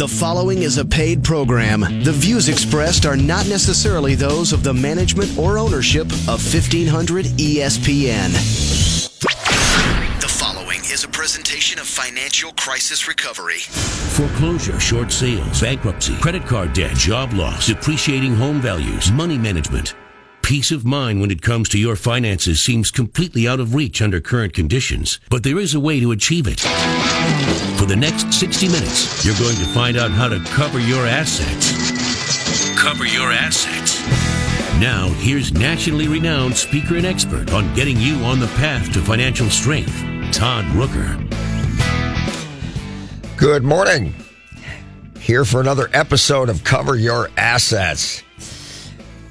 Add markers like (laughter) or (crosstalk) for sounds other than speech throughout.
The following is a paid program. The views expressed are not necessarily those of the management or ownership of 1500 ESPN. The following is a presentation of financial crisis recovery. Foreclosure, short sales, bankruptcy, credit card debt, job loss, depreciating home values, money management. Peace of mind when it comes to your finances seems completely out of reach under current conditions, but there is a way to achieve it. For the next 60 minutes, you're going to find out how to cover your assets. Cover your assets. Now, here's nationally renowned speaker and expert on getting you on the path to financial strength, Todd Rooker. Good morning. Here for another episode of Cover Your Assets.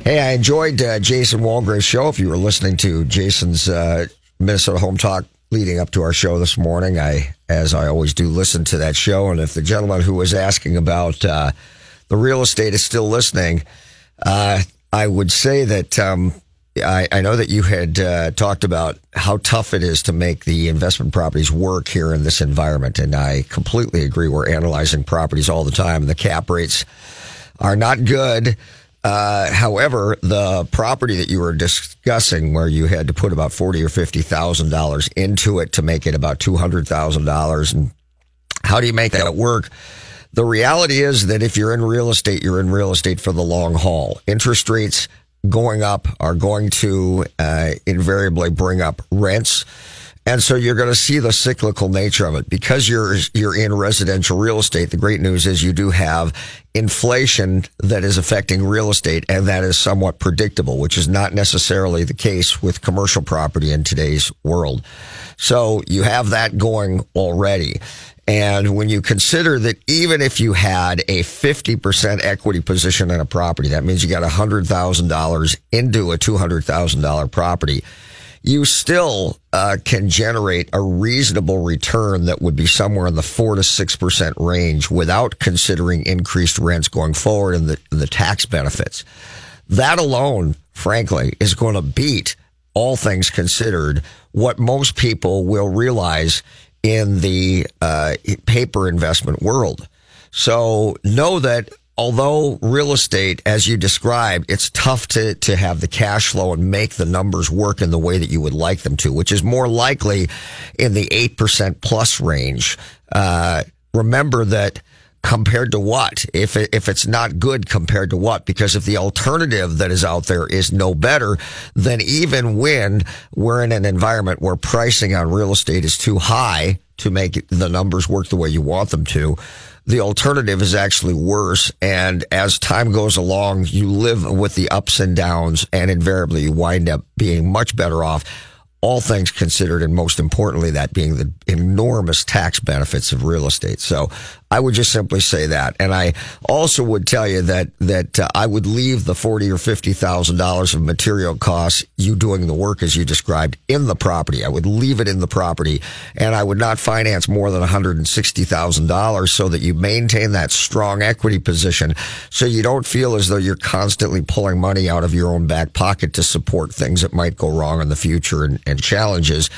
Hey, I enjoyed uh, Jason Walgrave's show. If you were listening to Jason's uh, Minnesota Home Talk leading up to our show this morning, I, as I always do, listen to that show. And if the gentleman who was asking about uh, the real estate is still listening, uh, I would say that um, I, I, know that you had uh, talked about how tough it is to make the investment properties work here in this environment. And I completely agree. We're analyzing properties all the time, and the cap rates are not good. Uh, however, the property that you were discussing, where you had to put about forty or fifty thousand dollars into it to make it about two hundred thousand dollars, and how do you make that work? The reality is that if you're in real estate, you're in real estate for the long haul. Interest rates going up are going to uh, invariably bring up rents. And so you're going to see the cyclical nature of it because you're you're in residential real estate. The great news is you do have inflation that is affecting real estate and that is somewhat predictable, which is not necessarily the case with commercial property in today's world. So you have that going already. And when you consider that even if you had a 50% equity position in a property, that means you got $100,000 into a $200,000 property you still uh, can generate a reasonable return that would be somewhere in the four to six percent range without considering increased rents going forward and the, the tax benefits. That alone, frankly, is going to beat all things considered what most people will realize in the uh, paper investment world. So know that although real estate, as you described, it's tough to, to have the cash flow and make the numbers work in the way that you would like them to, which is more likely in the 8% plus range. Uh, remember that compared to what? If it, if it's not good compared to what? Because if the alternative that is out there is no better, then even when we're in an environment where pricing on real estate is too high to make the numbers work the way you want them to, the alternative is actually worse. And as time goes along, you live with the ups and downs and invariably you wind up being much better off all things considered, and most importantly, that being the enormous tax benefits of real estate. So I would just simply say that. And I also would tell you that, that uh, I would leave the 40 or $50,000 of material costs, you doing the work as you described in the property. I would leave it in the property and I would not finance more than $160,000 so that you maintain that strong equity position. So you don't feel as though you're constantly pulling money out of your own back pocket to support things that might go wrong in the future and, and challenges.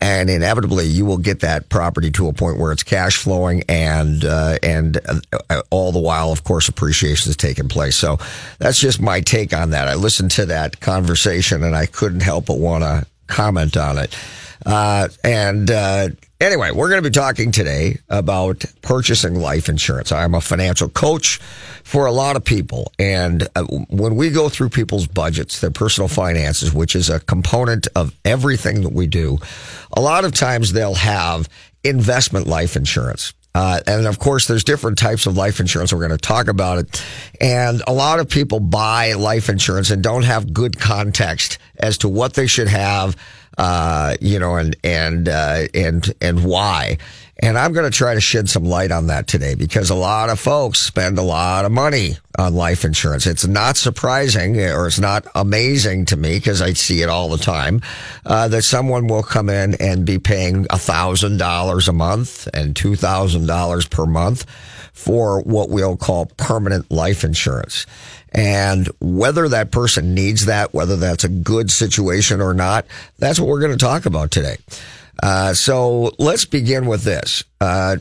And inevitably you will get that property to a point where it's cash flowing and, uh, uh, and uh, all the while, of course, appreciation is taking place. So that's just my take on that. I listened to that conversation and I couldn't help but want to comment on it. Uh, and uh, anyway, we're going to be talking today about purchasing life insurance. I'm a financial coach for a lot of people. And uh, when we go through people's budgets, their personal finances, which is a component of everything that we do, a lot of times they'll have investment life insurance. Uh, and of course, there's different types of life insurance. We're going to talk about it. And a lot of people buy life insurance and don't have good context as to what they should have, uh, you know, and, and, uh, and, and why. And I'm going to try to shed some light on that today because a lot of folks spend a lot of money on life insurance. It's not surprising or it's not amazing to me because I see it all the time uh, that someone will come in and be paying $1,000 a month and $2,000 per month for what we'll call permanent life insurance. And whether that person needs that, whether that's a good situation or not, that's what we're going to talk about today. Uh, so let's begin with this. Uh,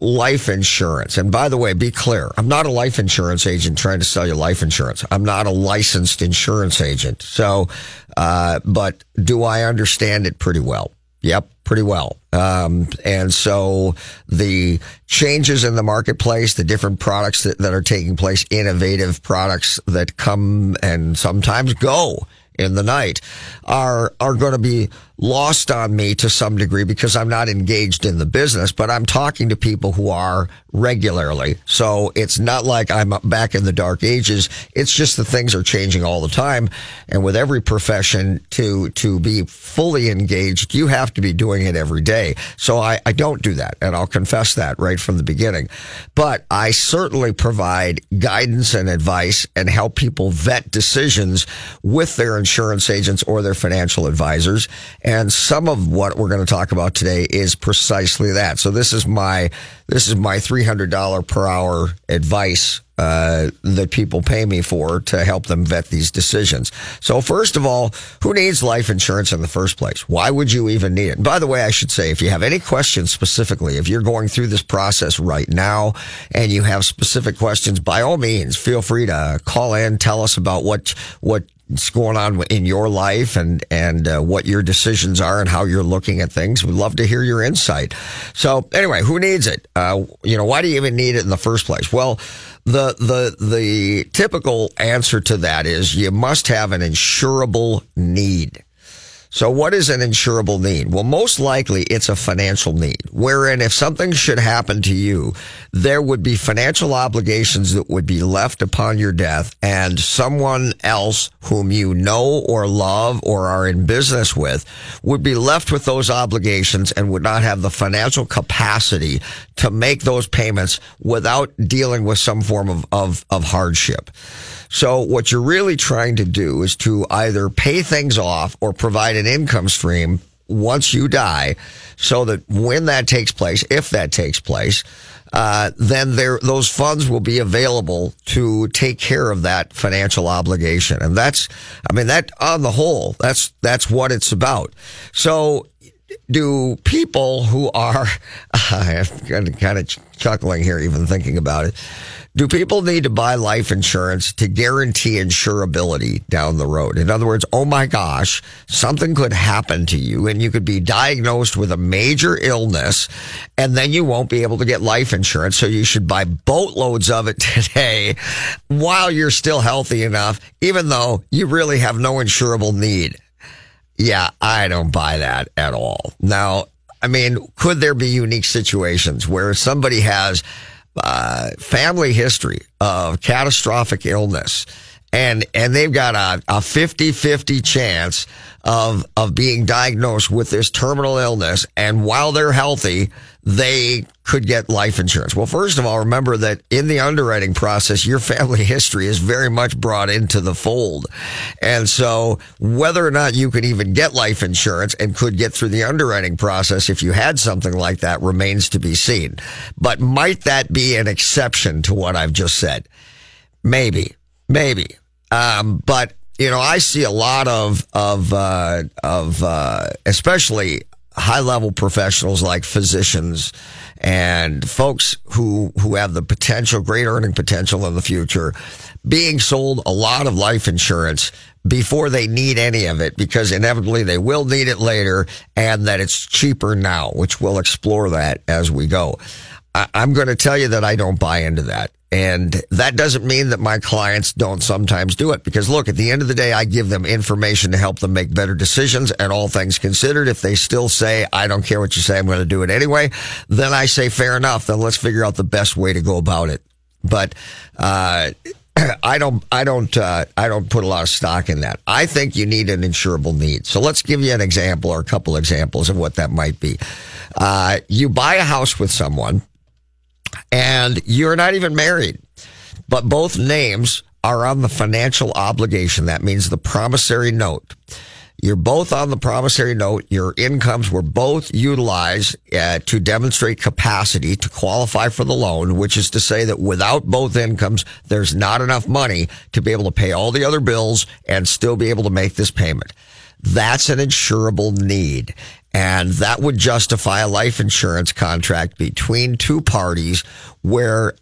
life insurance, and by the way, be clear, I'm not a life insurance agent trying to sell you life insurance. I'm not a licensed insurance agent. So, uh, but do I understand it pretty well? Yep, pretty well. Um, and so the changes in the marketplace, the different products that, that are taking place, innovative products that come and sometimes go in the night are are going to be lost on me to some degree because I'm not engaged in the business, but I'm talking to people who are regularly. So it's not like I'm back in the dark ages. It's just that things are changing all the time. And with every profession to, to be fully engaged, you have to be doing it every day. So I, I don't do that. And I'll confess that right from the beginning. But I certainly provide guidance and advice and help people vet decisions with their insurance agents or their financial advisors. And some of what we're going to talk about today is precisely that. So this is my, this is my $300 per hour advice uh, that people pay me for to help them vet these decisions. So first of all, who needs life insurance in the first place? Why would you even need it? And by the way, I should say, if you have any questions specifically, if you're going through this process right now and you have specific questions, by all means, feel free to call in, tell us about what, what what's going on in your life and and uh, what your decisions are and how you're looking at things. We'd love to hear your insight. So anyway, who needs it? Uh, you know, why do you even need it in the first place? Well, the the the typical answer to that is you must have an insurable need. So what is an insurable need? Well, most likely it's a financial need, wherein if something should happen to you, there would be financial obligations that would be left upon your death and someone else whom you know or love or are in business with would be left with those obligations and would not have the financial capacity to make those payments without dealing with some form of, of, of hardship. So what you're really trying to do is to either pay things off or provide an income stream once you die so that when that takes place, if that takes place, uh, then there, those funds will be available to take care of that financial obligation. And that's, I mean, that on the whole, that's, that's what it's about. So do people who are, (laughs) I'm kind of chuckling here, even thinking about it. Do people need to buy life insurance to guarantee insurability down the road? In other words, oh my gosh, something could happen to you and you could be diagnosed with a major illness and then you won't be able to get life insurance. So you should buy boatloads of it (laughs) today while you're still healthy enough, even though you really have no insurable need. Yeah, I don't buy that at all. Now, I mean, could there be unique situations where somebody has uh, family history of catastrophic illness. And and they've got a, a 50-50 chance of of being diagnosed with this terminal illness. And while they're healthy they could get life insurance. Well, first of all, remember that in the underwriting process, your family (laughs) history is very much brought into the fold. And so whether or not you could even get life insurance and could get through the underwriting process if you had something like that remains to be seen. But might that be an exception to what I've just said? Maybe, maybe. Um, but you know, I see a lot of of uh, of uh, especially high level professionals like physicians and folks who who have the potential, great earning potential in the future, being sold a lot of life insurance before they need any of it because inevitably they will need it later and that it's cheaper now, which we'll explore that as we go. I, I'm going to tell you that I don't buy into that. And that doesn't mean that my clients don't sometimes do it because look, at the end of the day, I give them information to help them make better decisions and all things considered. If they still say, I don't care what you say, I'm going to do it anyway, then I say, fair enough. Then let's figure out the best way to go about it. But, uh, (clears throat) I don't, I don't, uh, I don't put a lot of stock in that. I think you need an insurable need. So let's give you an example or a couple examples of what that might be. Uh, you buy a house with someone and you're not even married, but both names are on the financial obligation. That means the promissory note. You're both on the promissory note. Your incomes were both utilized uh, to demonstrate capacity to qualify for the loan, which is to say that without both incomes, there's not enough money to be able to pay all the other bills and still be able to make this payment. That's an insurable need. And that would justify a life insurance contract between two parties where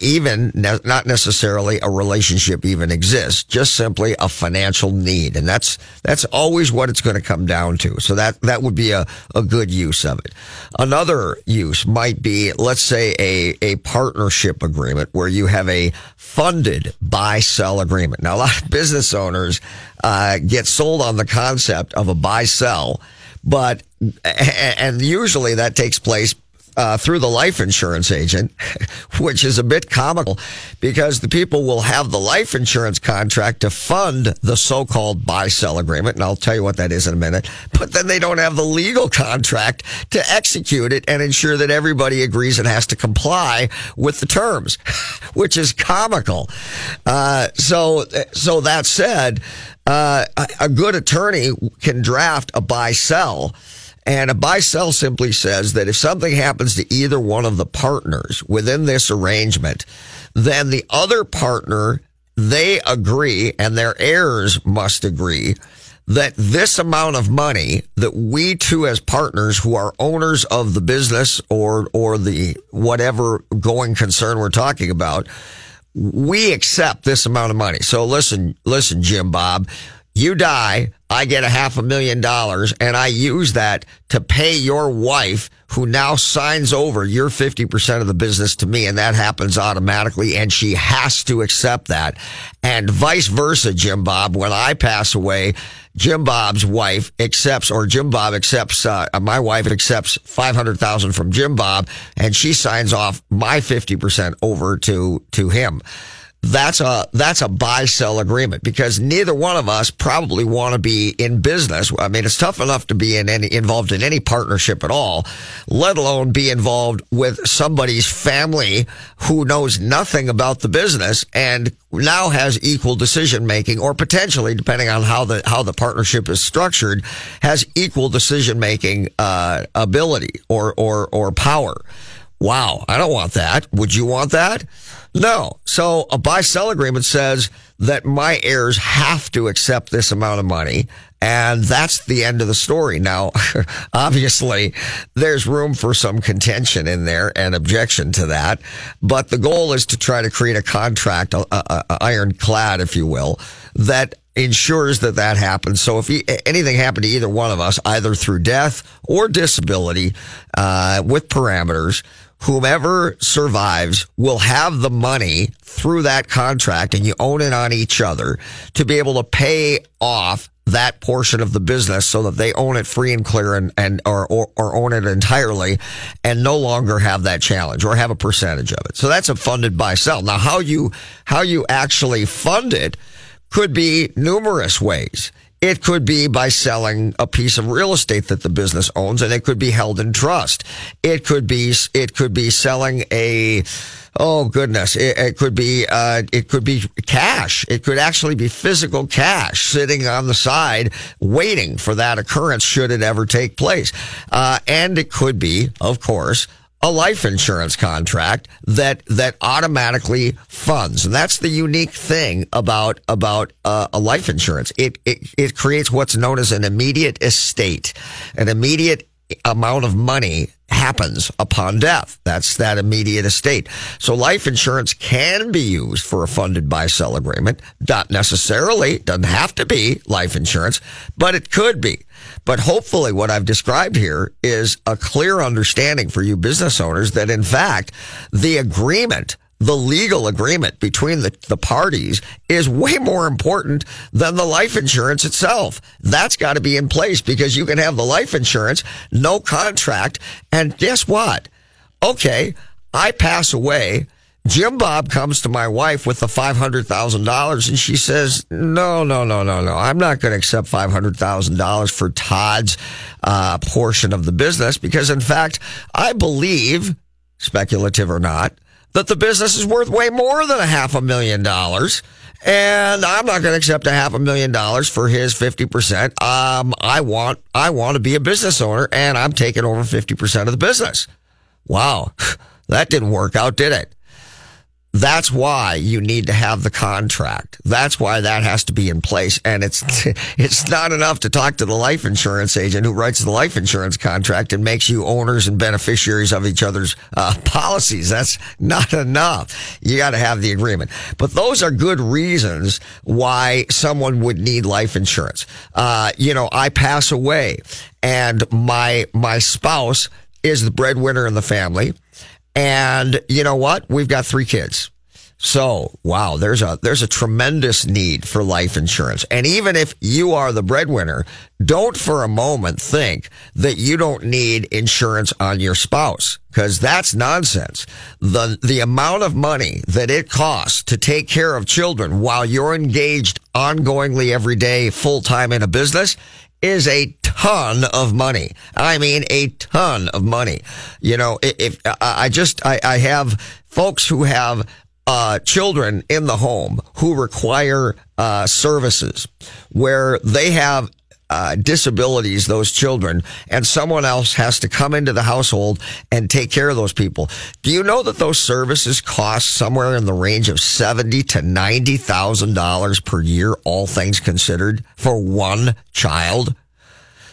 even not necessarily a relationship even exists, just simply a financial need. And that's, that's always what it's going to come down to. So that, that would be a, a good use of it. Another use might be, let's say a, a partnership agreement where you have a funded buy sell agreement. Now, a lot of business owners, uh, get sold on the concept of a buy sell, but, and usually that takes place uh, through the life insurance agent, (laughs) which is a bit comical because the people will have the life insurance contract to fund the so-called buy-sell agreement, and I'll tell you what that is in a minute. But then they don't have the legal contract to execute it and ensure that everybody agrees and has to comply with the terms, (laughs) which is comical. Uh, so, so that said, uh, a good attorney can draft a buy-sell and a buy sell simply says that if something happens to either one of the partners within this arrangement, then the other partner, they agree and their heirs must agree that this amount of money that we two as partners who are owners of the business or, or the whatever going concern we're talking about, we accept this amount of money. So listen, listen, Jim Bob, you die, I get a half a million dollars and I use that to pay your wife who now signs over your 50% of the business to me. And that happens automatically. And she has to accept that. And vice versa, Jim Bob. When I pass away, Jim Bob's wife accepts, or Jim Bob accepts, uh, my wife accepts 500,000 from Jim Bob and she signs off my 50% over to, to him that's a that's a buy sell agreement because neither one of us probably want to be in business. I mean, it's tough enough to be in any involved in any partnership at all, let alone be involved with somebody's family who knows nothing about the business and now has equal decision making or potentially depending on how the how the partnership is structured has equal decision making uh, ability or or or power. Wow, I don't want that. Would you want that? No. So a buy sell agreement says that my heirs have to accept this amount of money. And that's the end of the story. Now, (laughs) obviously, there's room for some contention in there and objection to that. But the goal is to try to create a contract, a, a, a ironclad, if you will, that ensures that that happens. So if he, anything happened to either one of us, either through death or disability, uh, with parameters, whomever survives will have the money through that contract and you own it on each other to be able to pay off that portion of the business so that they own it free and clear and, and or, or, or own it entirely and no longer have that challenge or have a percentage of it. So that's a funded buy sell. Now how you, how you actually fund it could be numerous ways. It could be by selling a piece of real estate that the business owns and it could be held in trust. It could be, it could be selling a, oh goodness, it, it could be, uh, it could be cash. It could actually be physical cash sitting on the side waiting for that occurrence should it ever take place. Uh, and it could be, of course, a life insurance contract that that automatically funds and that's the unique thing about about uh, a life insurance it, it it creates what's known as an immediate estate an immediate amount of money happens upon death. That's that immediate estate. So life insurance can be used for a funded buy sell agreement. Not necessarily, doesn't have to be life insurance, but it could be. But hopefully what I've described here is a clear understanding for you business owners that in fact, the agreement the legal agreement between the, the parties is way more important than the life insurance itself. That's got to be in place because you can have the life insurance, no contract. And guess what? Okay. I pass away. Jim Bob comes to my wife with the $500,000 and she says, no, no, no, no, no. I'm not going to accept $500,000 for Todd's uh, portion of the business because in fact, I believe, speculative or not, that the business is worth way more than a half a million dollars. And I'm not going to accept a half a million dollars for his 50%. Um, I want, I want to be a business owner and I'm taking over 50% of the business. Wow. (laughs) That didn't work out, did it? That's why you need to have the contract. That's why that has to be in place. And it's, (laughs) it's not enough to talk to the life insurance agent who writes the life insurance contract and makes you owners and beneficiaries of each other's uh, (laughs) policies. That's not enough. You got to have the agreement. But those are good reasons why someone would need life insurance. Uh, you know, I pass away and my, my spouse is the breadwinner in the family and you know what? We've got three kids. So, wow, there's a, there's a tremendous need for life insurance. And even if you are the breadwinner, don't for a moment think that you don't need insurance on your spouse because that's nonsense. The, the amount of money that it costs to take care of children while you're engaged ongoingly every day, full time in a business is a ton of money. I mean, a ton of money. You know, if, I just, I, I have folks who have uh, children in the home who require uh, services where they have uh, disabilities, those children, and someone else has to come into the household and take care of those people. Do you know that those services cost somewhere in the range of seventy to ninety thousand dollars per year, all things considered, for one child?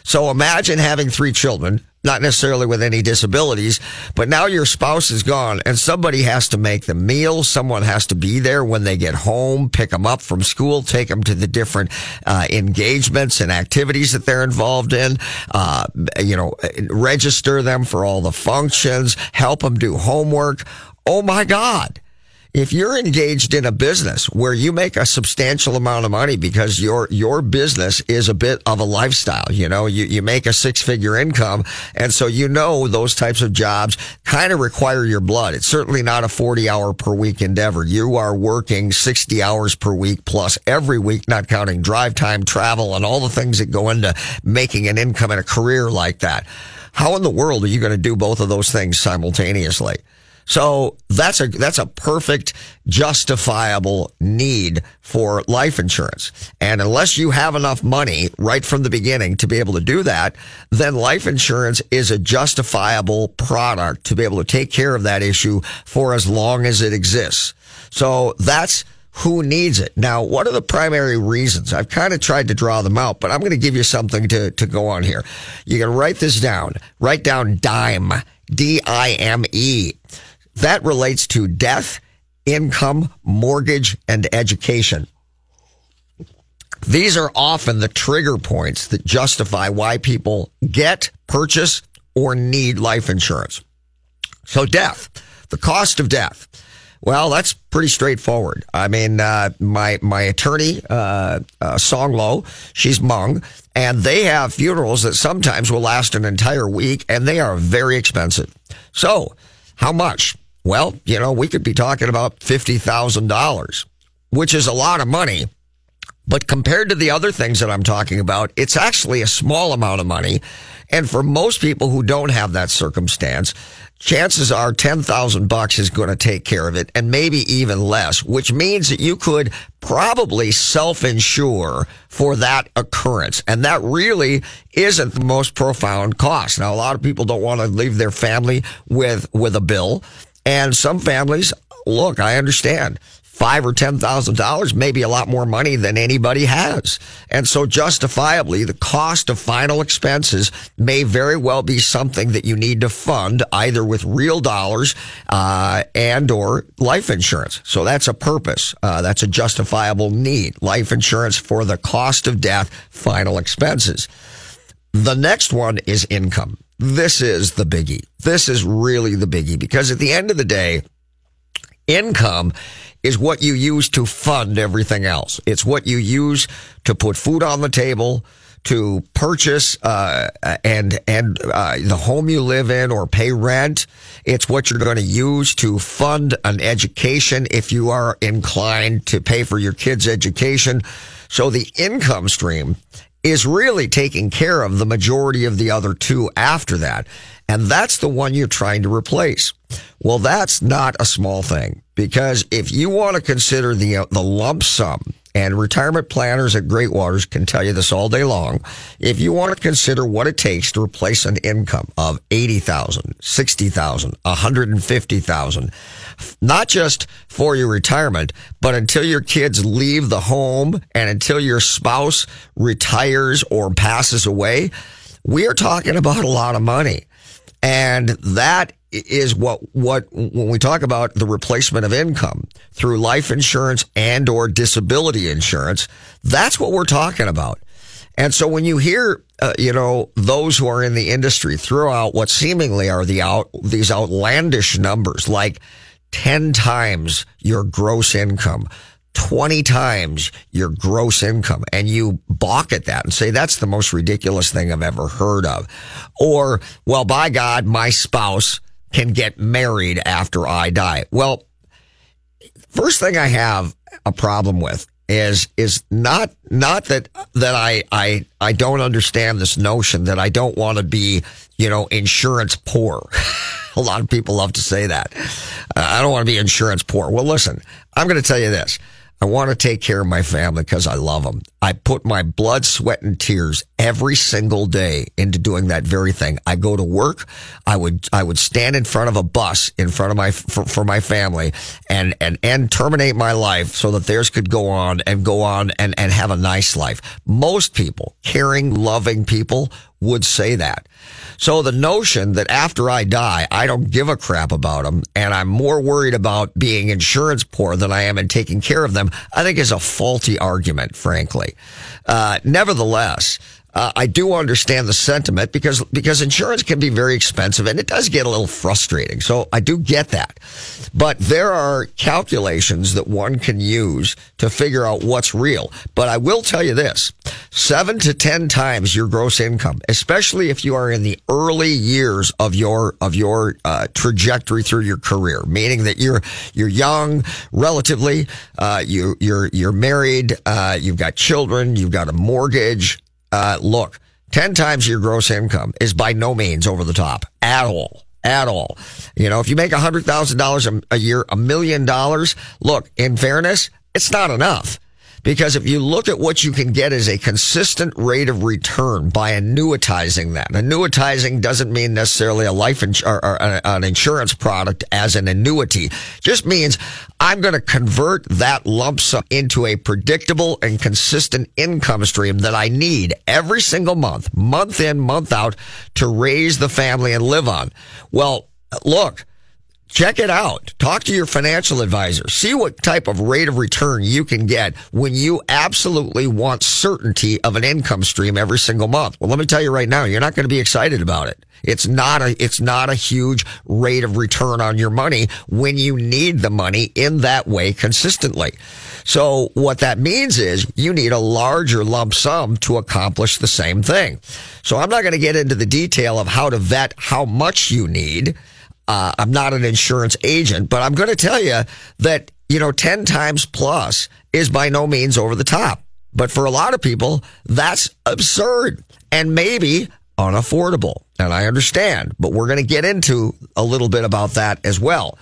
So imagine having three children, not necessarily with any disabilities, but now your spouse is gone and somebody has to make the meal. Someone has to be there when they get home, pick them up from school, take them to the different uh, engagements and activities that they're involved in, uh, you know, register them for all the functions, help them do homework. Oh my God if you're engaged in a business where you make a substantial amount of money because your your business is a bit of a lifestyle, you know, you, you make a six figure income, and so you know those types of jobs kind of require your blood. It's certainly not a 40 hour per week endeavor. You are working 60 hours per week plus every week, not counting drive time, travel, and all the things that go into making an income in a career like that. How in the world are you going to do both of those things simultaneously? So that's a, that's a perfect justifiable need for life insurance. And unless you have enough money right from the beginning to be able to do that, then life insurance is a justifiable product to be able to take care of that issue for as long as it exists. So that's, who needs it. Now, what are the primary reasons? I've kind of tried to draw them out, but I'm going to give you something to, to go on here. You can write this down. Write down DIME, D-I-M-E. That relates to death, income, mortgage, and education. These are often the trigger points that justify why people get, purchase, or need life insurance. So death, the cost of death. Well, that's pretty straightforward. I mean, uh, my my attorney, uh, uh, Song Lo, she's Hmong, and they have funerals that sometimes will last an entire week, and they are very expensive. So, how much? Well, you know, we could be talking about $50,000, which is a lot of money. But compared to the other things that I'm talking about, it's actually a small amount of money. And for most people who don't have that circumstance, chances are 10,000 bucks is going to take care of it and maybe even less, which means that you could probably self-insure for that occurrence. And that really isn't the most profound cost. Now, a lot of people don't want to leave their family with, with a bill. And some families, look, I understand five or ten thousand dollars may be a lot more money than anybody has. And so justifiably, the cost of final expenses may very well be something that you need to fund either with real dollars, uh, and or life insurance. So that's a purpose. Uh, that's a justifiable need. Life insurance for the cost of death, final expenses. The next one is income. This is the biggie. This is really the biggie because at the end of the day, income is what you use to fund everything else. It's what you use to put food on the table, to purchase uh, and and uh, the home you live in or pay rent. It's what you're going to use to fund an education if you are inclined to pay for your kids' education. So the income stream is really taking care of the majority of the other two after that. And that's the one you're trying to replace. Well, that's not a small thing because if you want to consider the, uh, the lump sum and retirement planners at Great Waters can tell you this all day long. If you want to consider what it takes to replace an income of 80,000, 60,000, 150,000, not just for your retirement, but until your kids leave the home and until your spouse retires or passes away, we are talking about a lot of money. And that is what what when we talk about the replacement of income through life insurance and or disability insurance that's what we're talking about. And so when you hear uh, you know those who are in the industry throw out what seemingly are the out these outlandish numbers like 10 times your gross income 20 times your gross income and you balk at that and say that's the most ridiculous thing I've ever heard of. Or, well, by God, my spouse can get married after I die. Well, first thing I have a problem with is is not not that that I I I don't understand this notion that I don't want to be you know insurance poor. (laughs) a lot of people love to say that. Uh, I don't want to be insurance poor. Well, listen, I'm going to tell you this. I want to take care of my family because I love them. I put my blood, sweat, and tears every single day into doing that very thing. I go to work. I would, I would stand in front of a bus in front of my, for, for my family and, and, and terminate my life so that theirs could go on and go on and, and have a nice life. Most people, caring, loving people would say that. So the notion that after I die, I don't give a crap about them and I'm more worried about being insurance poor than I am in taking care of them, I think is a faulty argument, frankly. Uh, nevertheless, uh, I do understand the sentiment because because insurance can be very expensive and it does get a little frustrating. So I do get that. But there are calculations that one can use to figure out what's real. But I will tell you this. 7 to 10 times your gross income, especially if you are in the early years of your of your uh, trajectory through your career, meaning that you're you're young relatively, uh, you you're you're married, uh, you've got children, you've got a mortgage, uh, look, 10 times your gross income is by no means over the top at all. At all. You know, if you make $100,000 a year, a million dollars, look, in fairness, it's not enough. Because if you look at what you can get as a consistent rate of return by annuitizing that, annuitizing doesn't mean necessarily a life ins- or, or uh, an insurance product as an annuity. Just means I'm going to convert that lump sum into a predictable and consistent income stream that I need every single month, month in, month out to raise the family and live on. Well, look, Check it out. Talk to your financial advisor. See what type of rate of return you can get when you absolutely want certainty of an income stream every single month. Well, let me tell you right now, you're not going to be excited about it. It's not a, it's not a huge rate of return on your money when you need the money in that way consistently. So what that means is you need a larger lump sum to accomplish the same thing. So I'm not going to get into the detail of how to vet how much you need. Uh, I'm not an insurance agent, but I'm going to tell you that, you know, 10 times plus is by no means over the top. But for a lot of people, that's absurd and maybe unaffordable. And I understand, but we're going to get into a little bit about that as well.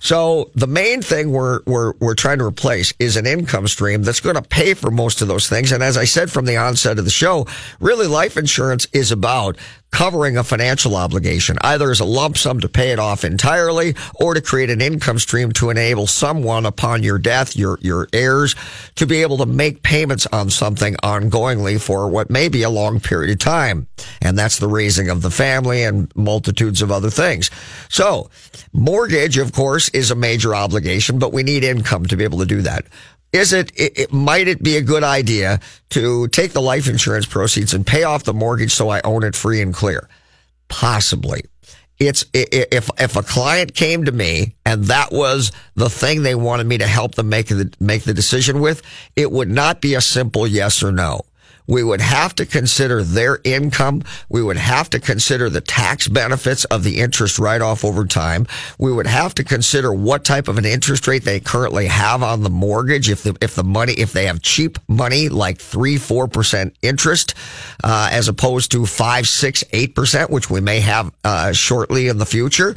So the main thing we're, we're, we're trying to replace is an income stream that's going to pay for most of those things. And as I said from the onset of the show, really life insurance is about covering a financial obligation, either as a lump sum to pay it off entirely or to create an income stream to enable someone upon your death, your, your heirs, to be able to make payments on something ongoingly for what may be a long period of time. And that's the raising of the family and multitudes of other things. So mortgage, of course, is a major obligation, but we need income to be able to do that. Is it, it, it, might it be a good idea to take the life insurance proceeds and pay off the mortgage so I own it free and clear? Possibly. It's if if a client came to me and that was the thing they wanted me to help them make the make the decision with, it would not be a simple yes or no. We would have to consider their income. We would have to consider the tax benefits of the interest write off over time. We would have to consider what type of an interest rate they currently have on the mortgage. If the, if the money, if they have cheap money like three, four percent interest, uh, as opposed to five, six, eight percent, which we may have, uh, shortly in the future.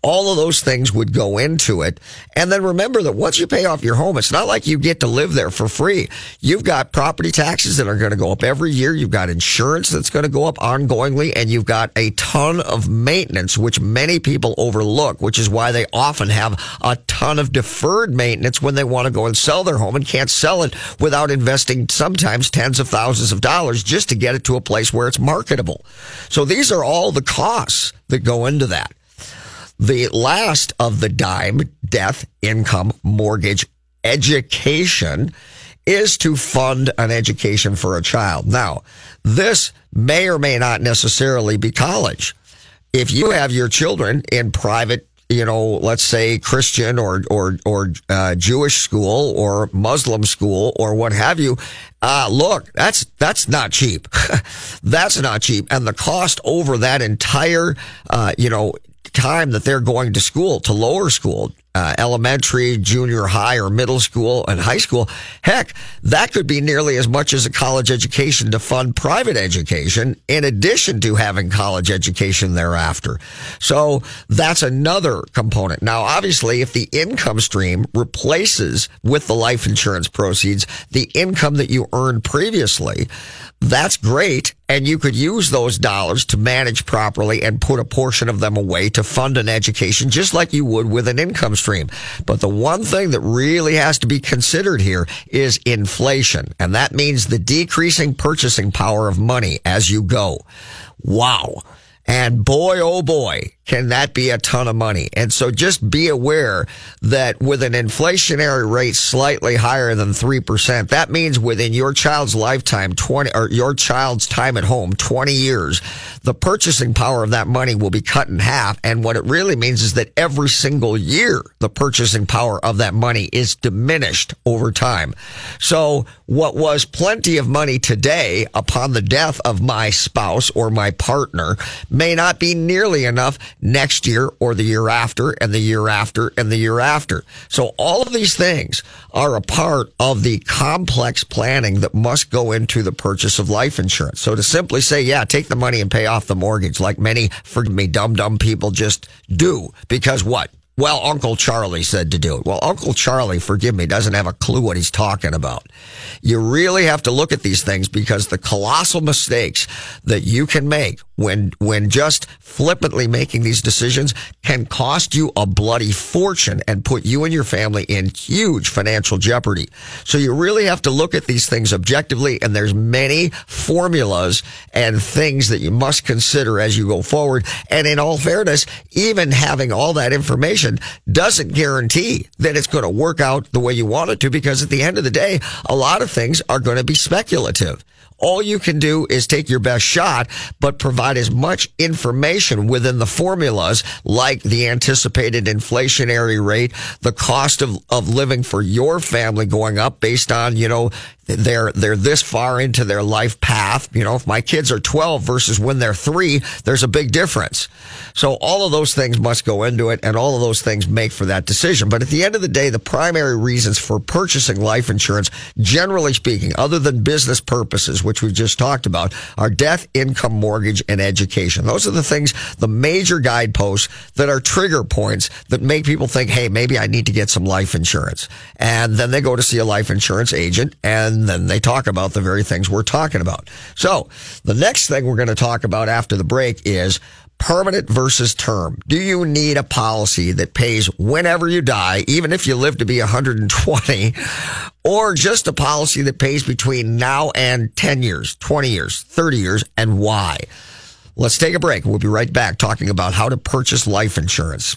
All of those things would go into it. And then remember that once you pay off your home, it's not like you get to live there for free. You've got property taxes that are going to go up every year. You've got insurance that's going to go up ongoingly and you've got a ton of maintenance, which many people overlook, which is why they often have a ton of deferred maintenance when they want to go and sell their home and can't sell it without investing sometimes tens of thousands of dollars just to get it to a place where it's marketable. So these are all the costs that go into that. The last of the dime, death, income, mortgage, education is to fund an education for a child. Now, this may or may not necessarily be college. If you have your children in private you know, let's say Christian or or or uh, Jewish school or Muslim school or what have you. Uh, look, that's that's not cheap. (laughs) that's not cheap, and the cost over that entire, uh, you know, time that they're going to school, to lower school, uh, elementary, junior high, or middle school and high school. Heck, that could be nearly as much as a college education to fund private education in addition to having college education thereafter. So that's another component. Now, obviously, if the income stream replaces with the life insurance proceeds the income that you earned previously, that's great. And you could use those dollars to manage properly and put a portion of them away to fund an education, just like you would with an income stream. But the one thing that really has to be considered here is inflation. And that means the decreasing purchasing power of money as you go. Wow. And boy, oh boy, can that be a ton of money. And so just be aware that with an inflationary rate slightly higher than 3%, that means within your child's lifetime, 20, or your child's time at home, 20 years, the purchasing power of that money will be cut in half. And what it really means is that every single year, the purchasing power of that money is diminished over time. So what was plenty of money today upon the death of my spouse or my partner may not be nearly enough next year or the year after and the year after and the year after. So all of these things are a part of the complex planning that must go into the purchase of life insurance. So to simply say, yeah, take the money and pay off the mortgage like many, forgive me, dumb, dumb people just do because what? Well, Uncle Charlie said to do it. Well, Uncle Charlie, forgive me, doesn't have a clue what he's talking about. You really have to look at these things because the colossal mistakes that you can make when, when just flippantly making these decisions can cost you a bloody fortune and put you and your family in huge financial jeopardy. So you really have to look at these things objectively and there's many formulas and things that you must consider as you go forward. And in all fairness, even having all that information doesn't guarantee that it's going to work out the way you want it to because at the end of the day, a lot of things are going to be speculative. All you can do is take your best shot, but provide as much information within the formulas, like the anticipated inflationary rate, the cost of, of living for your family going up based on, you know, they're they're this far into their life path. You know, if my kids are 12 versus when they're three, there's a big difference. So all of those things must go into it, and all of those things make for that decision. But at the end of the day, the primary reasons for purchasing life insurance, generally speaking, other than business purposes, which we've just talked about, are death, income, mortgage, and education. Those are the things, the major guideposts that are trigger points that make people think, hey, maybe I need to get some life insurance. And then they go to see a life insurance agent and and then they talk about the very things we're talking about. So the next thing we're going to talk about after the break is permanent versus term. Do you need a policy that pays whenever you die, even if you live to be 120, or just a policy that pays between now and 10 years, 20 years, 30 years, and why? Let's take a break. We'll be right back talking about how to purchase life insurance.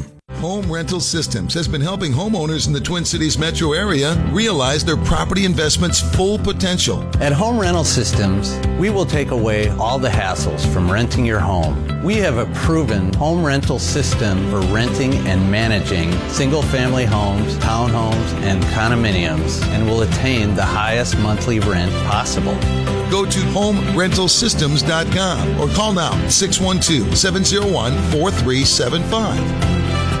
Home Rental Systems has been helping homeowners in the Twin Cities metro area realize their property investment's full potential. At Home Rental Systems, we will take away all the hassles from renting your home. We have a proven home rental system for renting and managing single family homes, townhomes, and condominiums and will attain the highest monthly rent possible. Go to homerentalsystems.com or call now 612 701 4375.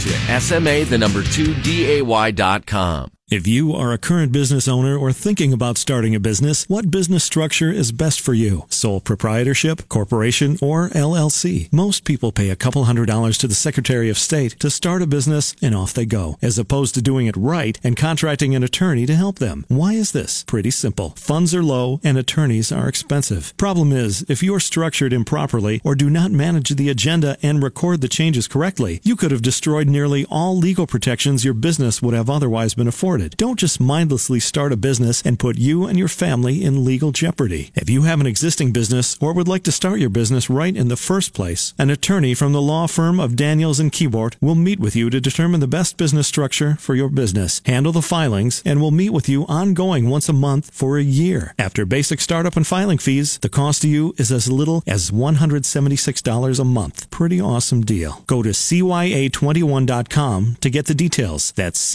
to SMA the number 2 DAY.com. If you are a current business owner or thinking about starting a business, what business structure is best for you? Sole proprietorship, corporation, or LLC? Most people pay a couple hundred dollars to the Secretary of State to start a business and off they go, as opposed to doing it right and contracting an attorney to help them. Why is this? Pretty simple. Funds are low and attorneys are expensive. Problem is, if you're structured improperly or do not manage the agenda and record the changes correctly, you could have destroyed nearly all legal protections your business would have otherwise been afforded. Don't just mindlessly start a business and put you and your family in legal jeopardy. If you have an existing business or would like to start your business right in the first place, an attorney from the law firm of Daniels and Keyboard will meet with you to determine the best business structure for your business, handle the filings, and will meet with you ongoing once a month for a year. After basic startup and filing fees, the cost to you is as little as $176 a month. Pretty awesome deal. Go to CYA21.com to get the details. That's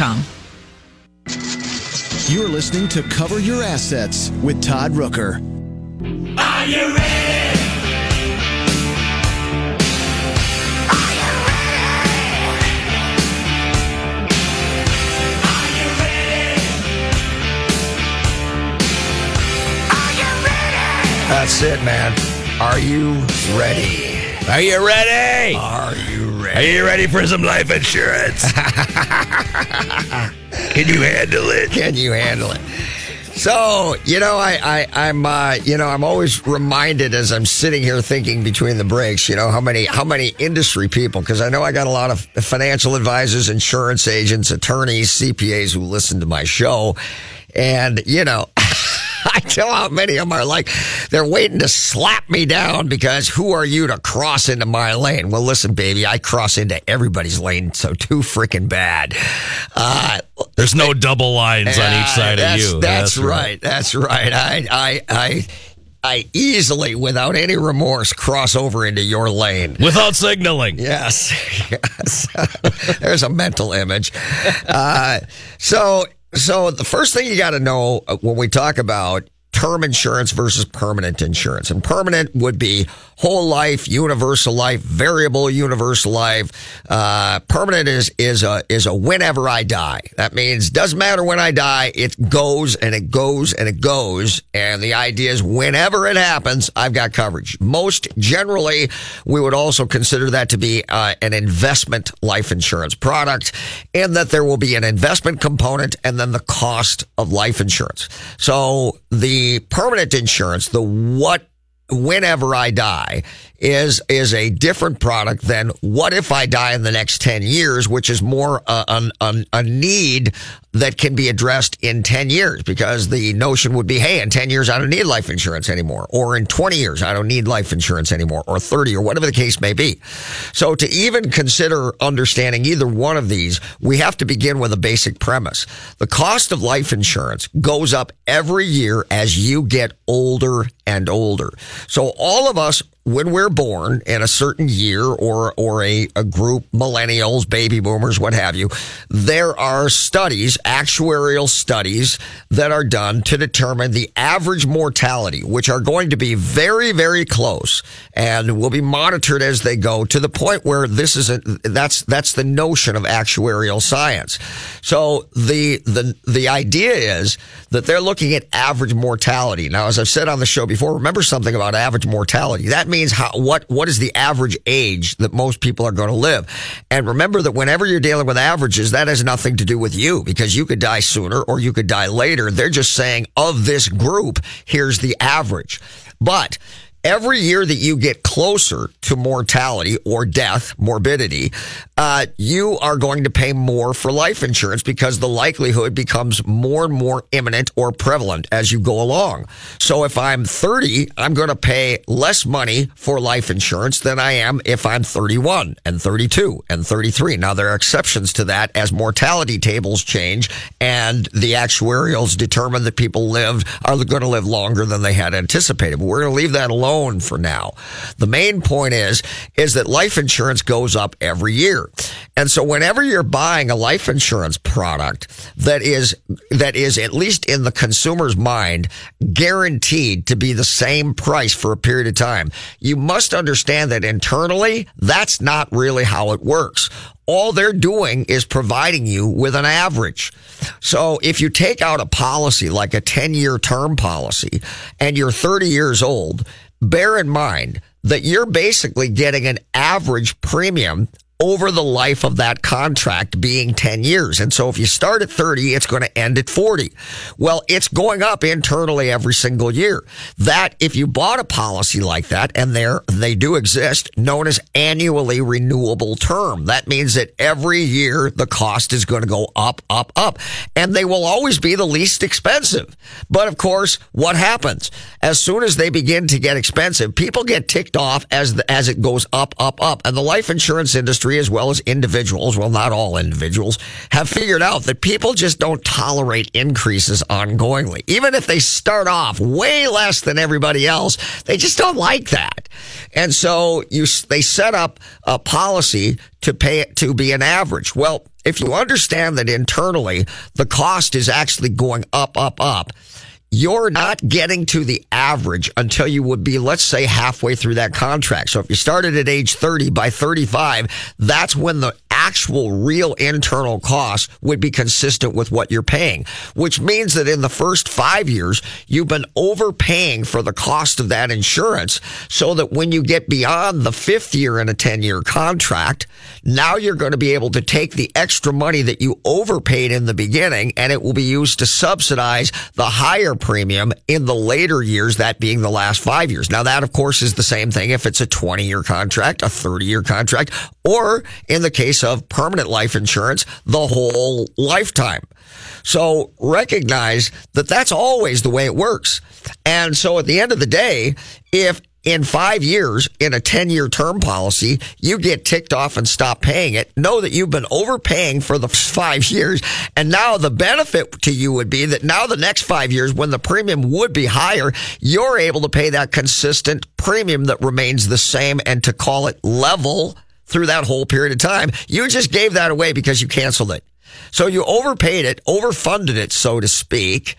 kimnybo.com. You're listening to Cover Your Assets with Todd Rooker. Are you ready? Are you ready? Are you ready? Are you ready? That's it, man. Are you ready? Are you ready? Are ready? Are you ready for some life insurance? (laughs) Can you handle it? Can you handle it? So you know, I, I I'm uh, you know I'm always reminded as I'm sitting here thinking between the breaks, you know how many how many industry people because I know I got a lot of financial advisors, insurance agents, attorneys, CPAs who listen to my show, and you know. (laughs) I tell how many of them are like, they're waiting to slap me down because who are you to cross into my lane? Well, listen, baby, I cross into everybody's lane, so too freaking bad. Uh, There's no double lines on each side of that's, you. That's, right. That's right. I, I, I, I easily, without any remorse, cross over into your lane. Without signaling. Yes. (laughs) Yes. (laughs) There's a mental image. Uh, so, so the first thing you got to know uh, when we talk about term insurance versus permanent insurance. And permanent would be whole life, universal life, variable universal life. Uh, permanent is, is a, is a whenever I die. That means doesn't matter when I die, it goes and it goes and it goes. And the idea is whenever it happens, I've got coverage. Most generally, we would also consider that to be uh, an investment life insurance product and that there will be an investment component and then the cost of life insurance. So the permanent insurance, the what whenever I die is is a different product than what if I die in the next 10 years, which is more an, an, a need that can be addressed in 10 years because the notion would be, hey, in 10 years, I don't need life insurance anymore. Or in 20 years, I don't need life insurance anymore. Or 30 or whatever the case may be. So to even consider understanding either one of these, we have to begin with a basic premise. The cost of life insurance goes up every year as you get older and older. So all of us when we're born in a certain year or or a, a group millennials baby boomers what have you there are studies actuarial studies that are done to determine the average mortality which are going to be very very close and will be monitored as they go to the point where this is a, that's that's the notion of actuarial science. So the the the idea is that they're looking at average mortality. Now as i've said on the show before remember something about average mortality. That means how what what is the average age that most people are going to live? And remember that whenever you're dealing with averages that has nothing to do with you because you could die sooner or you could die later. They're just saying of this group here's the average. But every year that you get closer to mortality or death, morbidity, uh, you are going to pay more for life insurance because the likelihood becomes more and more imminent or prevalent as you go along. So if I'm 30, I'm going to pay less money for life insurance than I am if I'm 31 and 32 and 33. Now there are exceptions to that as mortality tables change and the actuarials determine that people lived are going to live longer than they had anticipated. But we're going to leave that alone for now. The main point is, is that life insurance goes up every year. And so whenever you're buying a life insurance product that is, that is at least in the consumer's mind, guaranteed to be the same price for a period of time, you must understand that internally, that's not really how it works all they're doing is providing you with an average. So if you take out a policy like a 10 year term policy and you're 30 years old, bear in mind that you're basically getting an average premium over the life of that contract being 10 years. And so if you start at 30, it's going to end at 40. Well, it's going up internally every single year. That if you bought a policy like that and there they do exist known as annually renewable term. That means that every year the cost is going to go up, up, up and they will always be the least expensive. But of course, what happens as soon as they begin to get expensive, people get ticked off as the, as it goes up, up, up and the life insurance industry as well as individuals, well, not all individuals, have figured out that people just don't tolerate increases ongoingly. Even if they start off way less than everybody else, they just don't like that. And so you, they set up a policy to pay it to be an average. Well, if you understand that internally the cost is actually going up, up, up, you're not getting to the average until you would be, let's say, halfway through that contract. So if you started at age 30 by 35, that's when the actual real internal costs would be consistent with what you're paying, which means that in the first five years, you've been overpaying for the cost of that insurance so that when you get beyond the fifth year in a 10 year contract, now you're going to be able to take the extra money that you overpaid in the beginning and it will be used to subsidize the higher premium in the later years, that being the last five years. Now that of course is the same thing if it's a 20 year contract, a 30 year contract, or in the case of permanent life insurance, the whole lifetime. So recognize that that's always the way it works. And so at the end of the day, if in five years in a 10 year term policy, you get ticked off and stop paying it. Know that you've been overpaying for the (laughs) five years. And now the benefit to you would be that now the next five years, when the premium would be higher, you're able to pay that consistent premium that remains the same and to call it level through that whole period of time. You just gave that away because you canceled it. So you overpaid it, overfunded it, so to speak.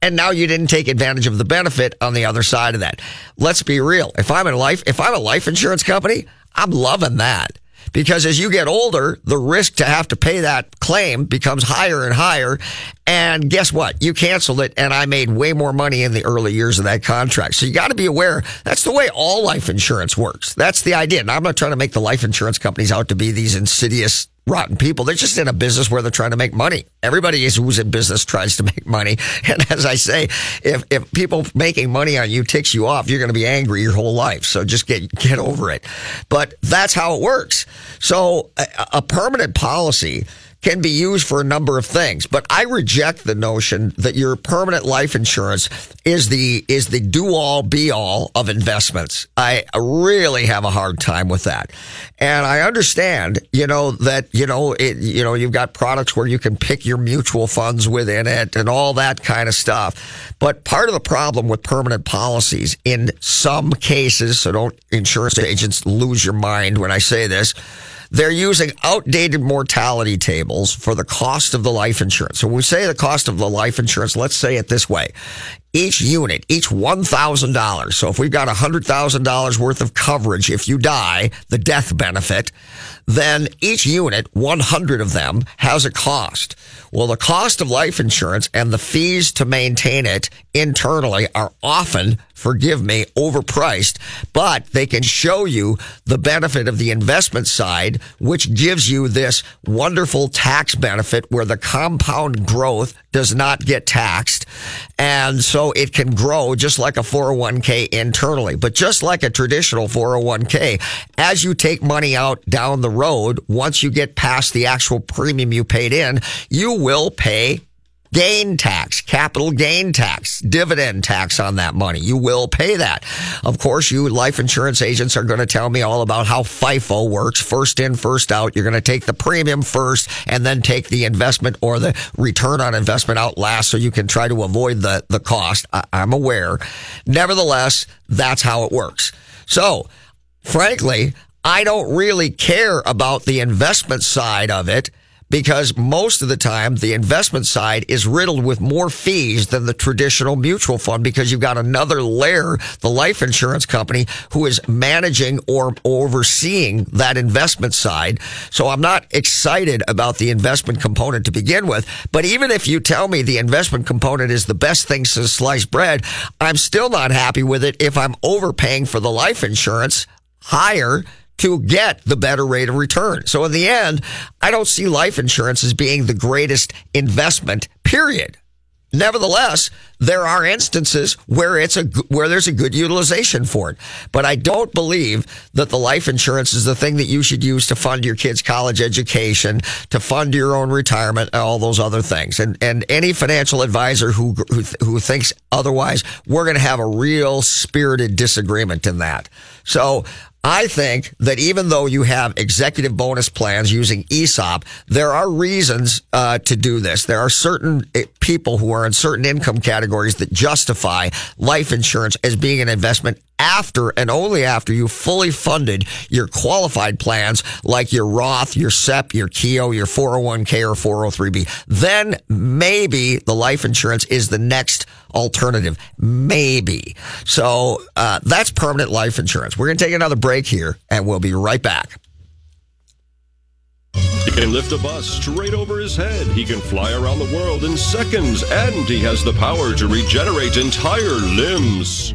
And now you didn't take advantage of the benefit on the other side of that. Let's be real. If I'm a life, if I'm a life insurance company, I'm loving that. Because as you get older, the risk to have to pay that claim becomes higher and higher. And guess what? You canceled it and I made way more money in the early years of that contract. So you got to be aware that's the way all life insurance works. That's the idea. And I'm not trying to make the life insurance companies out to be these insidious rotten people. They're just in a business where they're trying to make money. Everybody who's in business tries to (laughs) make money. And as I say, if, if people making money on you ticks you off, you're going to be angry your whole life. So just get, get over it. But that's how it works. So a, a permanent policy can be used for a number of things, but I reject the notion that your permanent life insurance is the is the do all be all of investments. I really have a hard time with that. And I understand, you know, that you know, it, you know, you've got products where you can pick your mutual funds within it and all that kind of stuff. But part of the problem with permanent policies in some cases, so don't insurance agents lose your mind when I say this, they're using outdated mortality tables for the cost of the life insurance. So when we say the cost of the life insurance, let's say it this way. Each unit, each $1,000. So if we've got $100,000 worth of coverage, if you die, the death benefit, then each unit, 100 of them, has a cost. Well, the cost of life insurance and the fees to maintain it internally are often, forgive me, overpriced, but they can show you the benefit of the investment side, which gives you this wonderful tax benefit where the compound growth does not get taxed. And so it can grow just like a 401k internally. But just like a traditional 401k, as you take money out down the road, once you get past the actual premium you paid in, you will pay gain tax, capital gain tax, dividend tax on that money. You will pay that. Of course, you life insurance agents are going to tell me all about how FIFO works. First in, first out. You're going to take the premium first and then take the investment or the return on investment out last so you can try to avoid the, the cost. I, I'm aware. Nevertheless, that's how it works. So, frankly, I don't really care about the investment side of it because most of the time the investment side is riddled with more fees than the traditional mutual fund because you've got another layer, the life insurance company who is managing or overseeing that investment side. So I'm not excited about the investment component to begin with. But even if you tell me the investment component is the best thing since sliced bread, I'm still not happy with it if I'm overpaying for the life insurance higher to get the better rate of return. So in the end, I don't see life insurance as being the greatest investment, period. Nevertheless, there are instances where it's a where there's a good utilization for it. But I don't believe that the life insurance is the thing that you should use to fund your kids' college education, to fund your own retirement, and all those other things. And and any financial advisor who who, who thinks otherwise, we're going to have a real spirited disagreement in that. So I think that even though you have executive bonus plans using ESOP, there are reasons uh, to do this. There are certain uh, people who are in certain income categories that justify life insurance as being an investment after and only after you fully funded your qualified plans like your Roth, your SEP, your Keogh, your 401k or 403b. Then maybe the life insurance is the next alternative. Maybe. So uh, that's permanent life insurance. We're going to take another break here and we'll be right back. He can lift a bus straight over his head. He can fly around the world in seconds, and he has the power to regenerate entire limbs.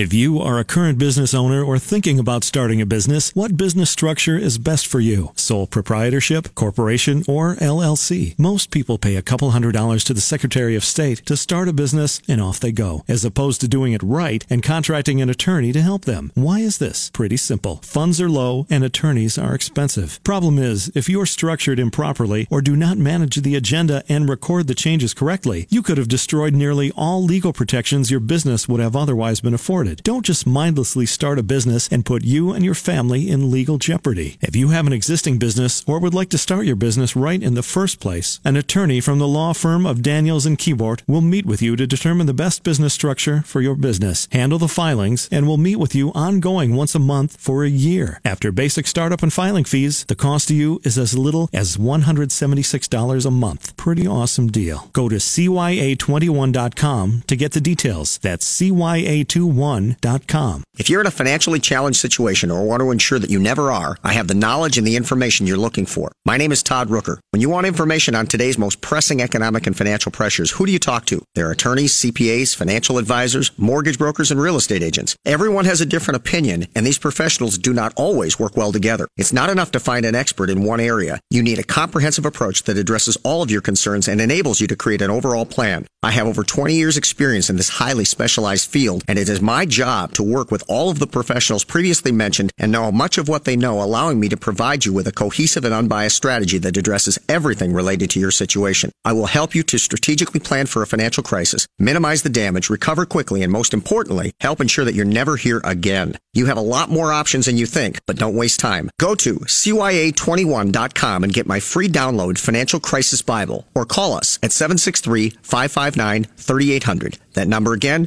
If you are a current business owner or thinking about starting a business, what business structure is best for you? Sole proprietorship, corporation, or LLC? Most people pay a couple hundred dollars to the Secretary of State to start a business and off they go, as opposed to doing it right and contracting an attorney to help them. Why is this? Pretty simple. Funds are low and attorneys are expensive. Problem is, if you're structured improperly or do not manage the agenda and record the changes correctly, you could have destroyed nearly all legal protections your business would have otherwise been afforded. Started. Don't just mindlessly start a business and put you and your family in legal jeopardy. If you have an existing business or would like to start your business right in the first place, an attorney from the law firm of Daniels and Keyboard will meet with you to determine the best business structure for your business, handle the filings, and will meet with you ongoing once a month for a year. After basic startup and filing fees, the cost to you is as little as $176 a month. Pretty awesome deal. Go to CYA21.com to get the details. That's CYA21.com. If you're in a financially challenged situation or want to ensure that you never are, I have the knowledge and the information you're looking for. My name is Todd Rooker. When you want information on today's most pressing economic and financial pressures, who do you talk to? There are attorneys, CPAs, financial advisors, mortgage brokers, and real estate agents. Everyone has a different opinion, and these professionals do not always work well together. It's not enough to find an expert in one area. You need a comprehensive approach that addresses all of your concerns and enables you to create an overall plan. I have over 20 years experience in this highly specialized field, and it is my job to work with all of the professionals previously mentioned and know much of what they know, allowing me to provide you with a cohesive and unbiased strategy that addresses everything related to your situation. I will help you to strategically plan for a financial crisis, minimize the damage, recover quickly, and most importantly, help ensure that you're never here again. You have a lot more options than you think, but don't waste time. Go to CYA21.com and get my free download Financial Crisis Bible or call us at 763-559-3800. That number again,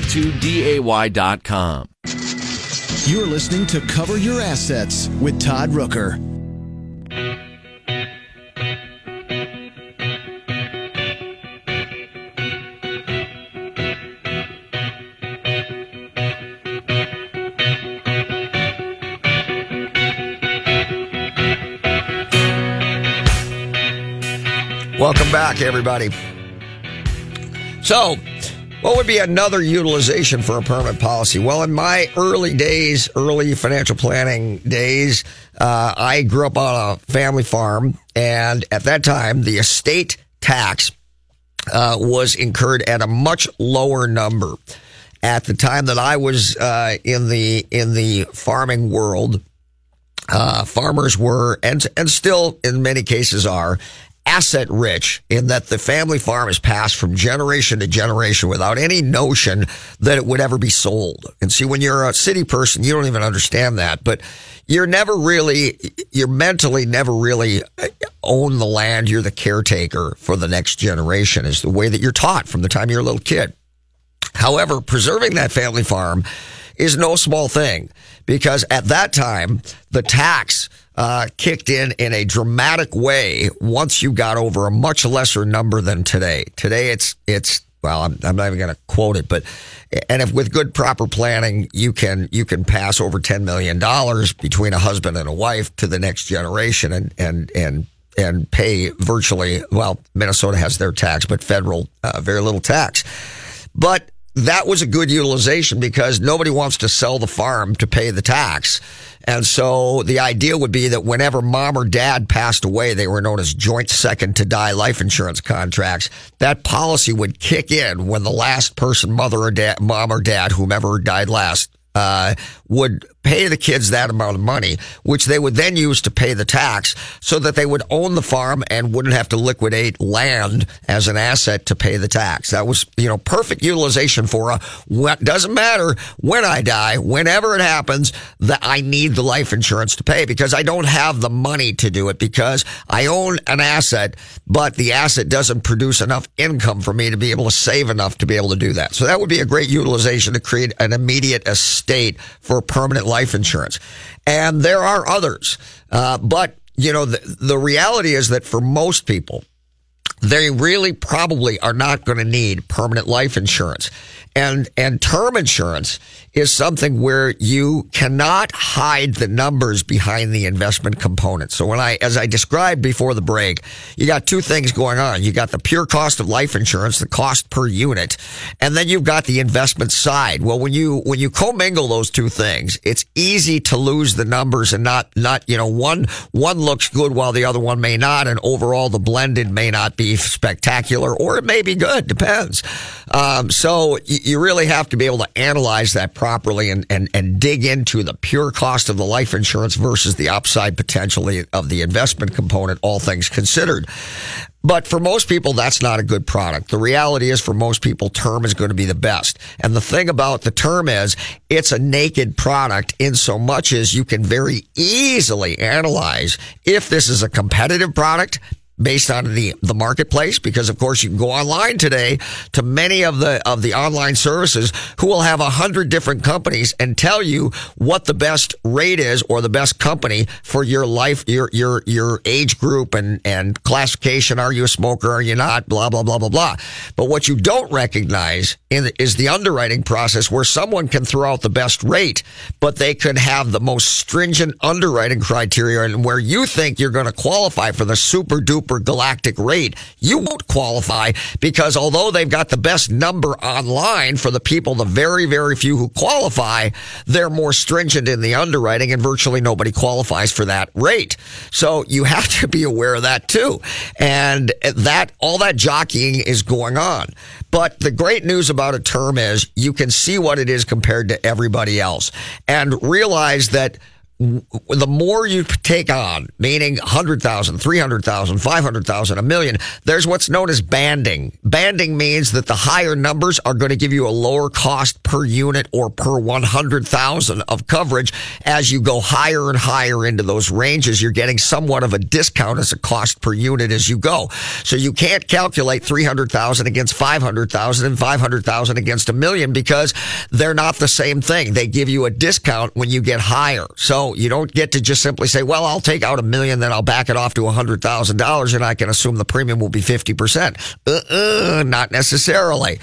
2 DAY.com. You're listening to Cover Your Assets with Todd Rooker. Welcome back, everybody. So, what would be another utilization for a permanent policy? Well, in my early days, early financial planning days, uh, I grew up on a family farm, and at that time, the estate tax uh, was incurred at a much lower number. At the time that I was uh, in the in the farming world, uh, farmers were and and still in many cases are asset rich in that the family farm is passed from generation to generation without any notion that it would ever be sold. And see, when you're a city person, you don't even understand that, but you're never really, you're mentally never really uh, own the land. You're the caretaker for the next generation is the way that you're taught from the time you're a little kid. However, preserving that family farm is no small thing because at that time, the tax uh, kicked in in a dramatic way once you got over a much lesser number than today. Today, it's it's well, I'm, I'm not even going to quote it, but and if with good proper planning, you can you can pass over ten million dollars between a husband and a wife to the next generation, and and and and pay virtually well. Minnesota has their tax, but federal uh, very little tax, but that was a good utilization because nobody wants to sell the farm to pay the tax. And so the idea would be that whenever mom or dad passed away, they were known as joint second to die life insurance contracts. That policy would kick in when the last person, mother or dad, mom or dad, whomever died last, uh, would pay the kids that amount of money, which they would then use to pay the tax so that they would own the farm and wouldn't have to liquidate land as an asset to pay the tax. That was, you know, perfect utilization for a, what doesn't matter when I die, whenever it happens, that I need the life insurance to pay because I don't have the money to do it because I own an asset, but the asset doesn't produce enough income for me to be able to save enough to be able to do that. So that would be a great utilization to create an immediate estate for permanent life insurance. And there are others. Uh, but, you know, the, the reality is that for most people, they really probably are not going to need permanent life insurance. And, and term insurance is something where you cannot hide the numbers behind the investment component. So when I, as I described before the break, you got two things going on. You got the pure cost of life insurance, the cost per unit, and then you've got the investment side. Well, when you, when you commingle those two things, it's easy to lose the numbers and not, not, you know, one, one looks good while the other one may not. And overall, the blended may not be spectacular or it may be good. Depends. Um, so you, really have to be able to analyze that properly and, and, and dig into the pure cost of the life insurance versus the upside potentially of the investment component, all things considered. But for most people, that's not a good product. The reality is for most people, term is going to be the best. And the thing about the term is it's a naked product in so much as you can very easily analyze if this is a competitive product based on the the marketplace because of course you can go online today to many of the of the online services who will have a hundred different companies and tell you what the best rate is or the best company for your life your your your age group and and classification. Are you a smoker? Are you not? Blah blah blah blah blah. But what you don't recognize in, is the underwriting process where someone can throw out the best rate but they could have the most stringent underwriting criteria and where you think you're going to qualify for the super duper galactic rate, you won't qualify because although they've got the best number online for the people, the very, very few who qualify, they're more stringent in the underwriting and virtually nobody qualifies for that rate. So you have to be aware of that too. And that, all that jockeying is going on. But the great news about a term is you can see what it is compared to everybody else and realize that the more you take on, meaning 100,000, 300,000, 500,000, a million, there's what's known as banding. Banding means that the higher numbers are going to give you a lower cost per unit or per 100,000 of coverage. As you go higher and higher into those ranges, you're getting somewhat of a discount as a cost per unit as you go. So you can't calculate 300,000 against 500,000 and 500,000 against a million because they're not the same thing. They give you a discount when you get higher. So you don't get to just simply say, well, I'll take out a million, then I'll back it off to a hundred thousand dollars and I can assume the premium will be 50%. Uh-uh, not necessarily.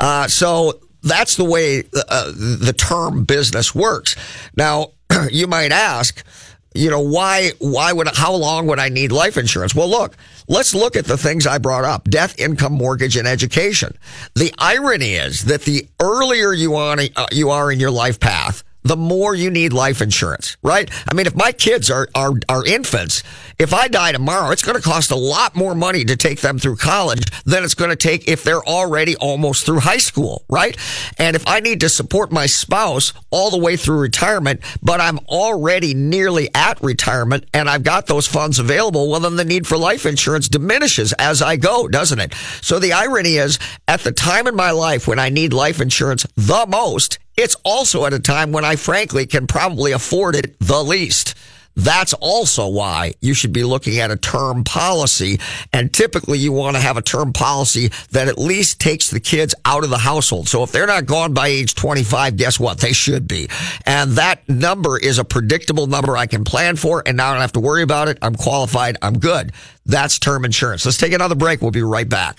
Uh, so that's the way uh, the term business works. Now, (clears throat) you might ask, you know, why, why would, how long would I need life insurance? Well, look, let's look at the things I brought up. Death, income, mortgage, and education. The irony is that the earlier you uh, you are in your life path, the more you need life insurance, right? I mean, if my kids are, are, are infants, if I die tomorrow, it's going to cost a lot more money to take them through college than it's going to take if they're already almost through high school, right? And if I need to support my spouse all the way through retirement, but I'm already nearly at retirement and I've got those funds available, well, then the need for life insurance diminishes as I go, doesn't it? So the irony is at the time in my life when I need life insurance the most, it's also at a time when I frankly can probably afford it the least. That's also why you should be looking at a term policy. And typically you want to have a term policy that at least takes the kids out of the household. So if they're not gone by age 25, guess what? They should be. And that number is a predictable number I can plan for. And now I don't have to worry about it. I'm qualified. I'm good. That's term insurance. Let's take another break. We'll be right back.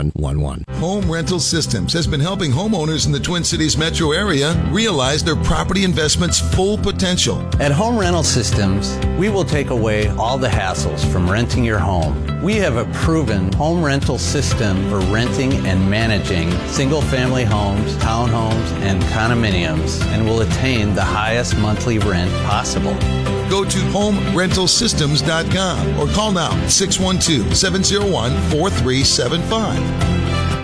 651-227-2711. Home Rental Systems has been helping homeowners in the Twin Cities metro area realize their property investment's full potential. At Home Rental Systems, we will take away all the hassles from renting your home. We have a proven home rental system for renting and managing single family homes, townhomes, and condominiums and will attain the highest monthly rent possible. Go to homerentalsystems.com or call now 612 701 4375.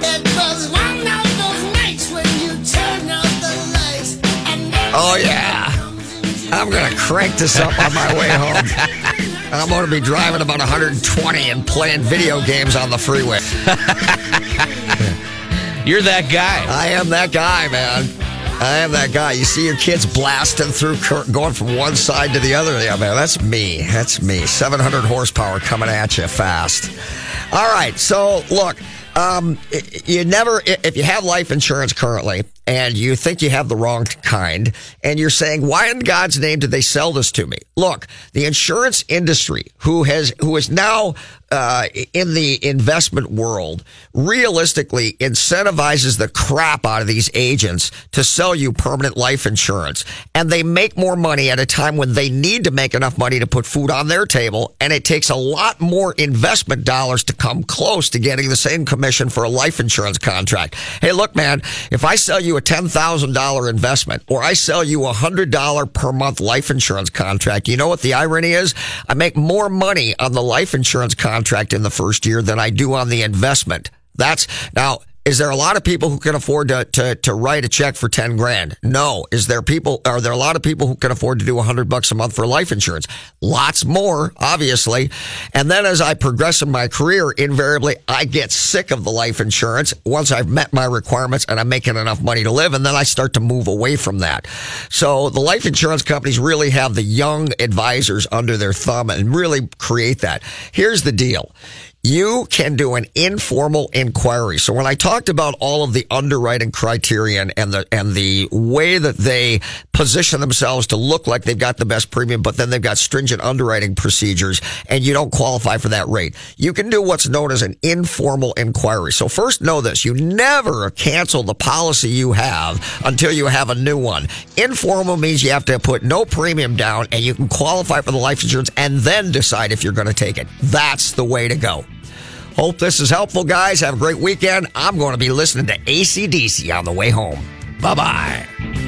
It was one of those nights when you turn out the lights and Oh, yeah. I'm going to crank this up on my way home. And (laughs) I'm going to be driving about 120 and playing video games on the freeway. (laughs) You're that guy. I am that guy, man. I am that guy. You see your kids blasting through, going from one side to the other. Yeah, man, that's me. That's me. 700 horsepower coming at you fast. All right. So, look, um, you never, if you have life insurance currently and you think you have the wrong kind and you're saying, why in God's name did they sell this to me? Look, the insurance industry who has, who is now, uh, in the investment world realistically incentivizes the crap out of these agents to sell you permanent life insurance. And they make more money at a time when they need to make enough money to put food on their table. And it takes a lot more investment dollars to come close to getting the same commission for a life insurance contract. Hey, look, man, if I sell you a $10,000 investment or I sell you a $100 per month life insurance contract, you know what the irony is? I make more money on the life insurance contract in the first year than I do on the investment. That's now. Is there a lot of people who can afford to, to, to write a check for 10 grand? No. Is there people, are there a lot of people who can afford to do 100 bucks a month for life insurance? Lots more, obviously. And then as I progress in my career, invariably I get sick of the life insurance once I've met my requirements and I'm making enough money to live. And then I start to move away from that. So the life insurance companies really have the young advisors under their thumb and really create that. Here's the deal you can do an informal inquiry. So when I talked about all of the underwriting criterion and the and the way that they position themselves to look like they've got the best premium, but then they've got stringent underwriting procedures, and you don't qualify for that rate, you can do what's known as an informal inquiry. So first, know this: you never cancel the policy you have until you have a new one. Informal means you have to put no premium down, and you can qualify for the life insurance, and then decide if you're going to take it. That's the way to go. Hope this is helpful, guys. Have a great weekend. I'm going to be listening to ACDC on the way home. Bye bye.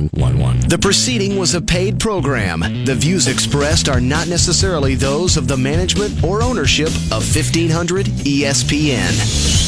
The proceeding was a paid program. The views expressed are not necessarily those of the management or ownership of 1500 ESPN.